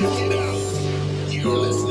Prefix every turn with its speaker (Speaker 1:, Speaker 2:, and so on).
Speaker 1: You're listening.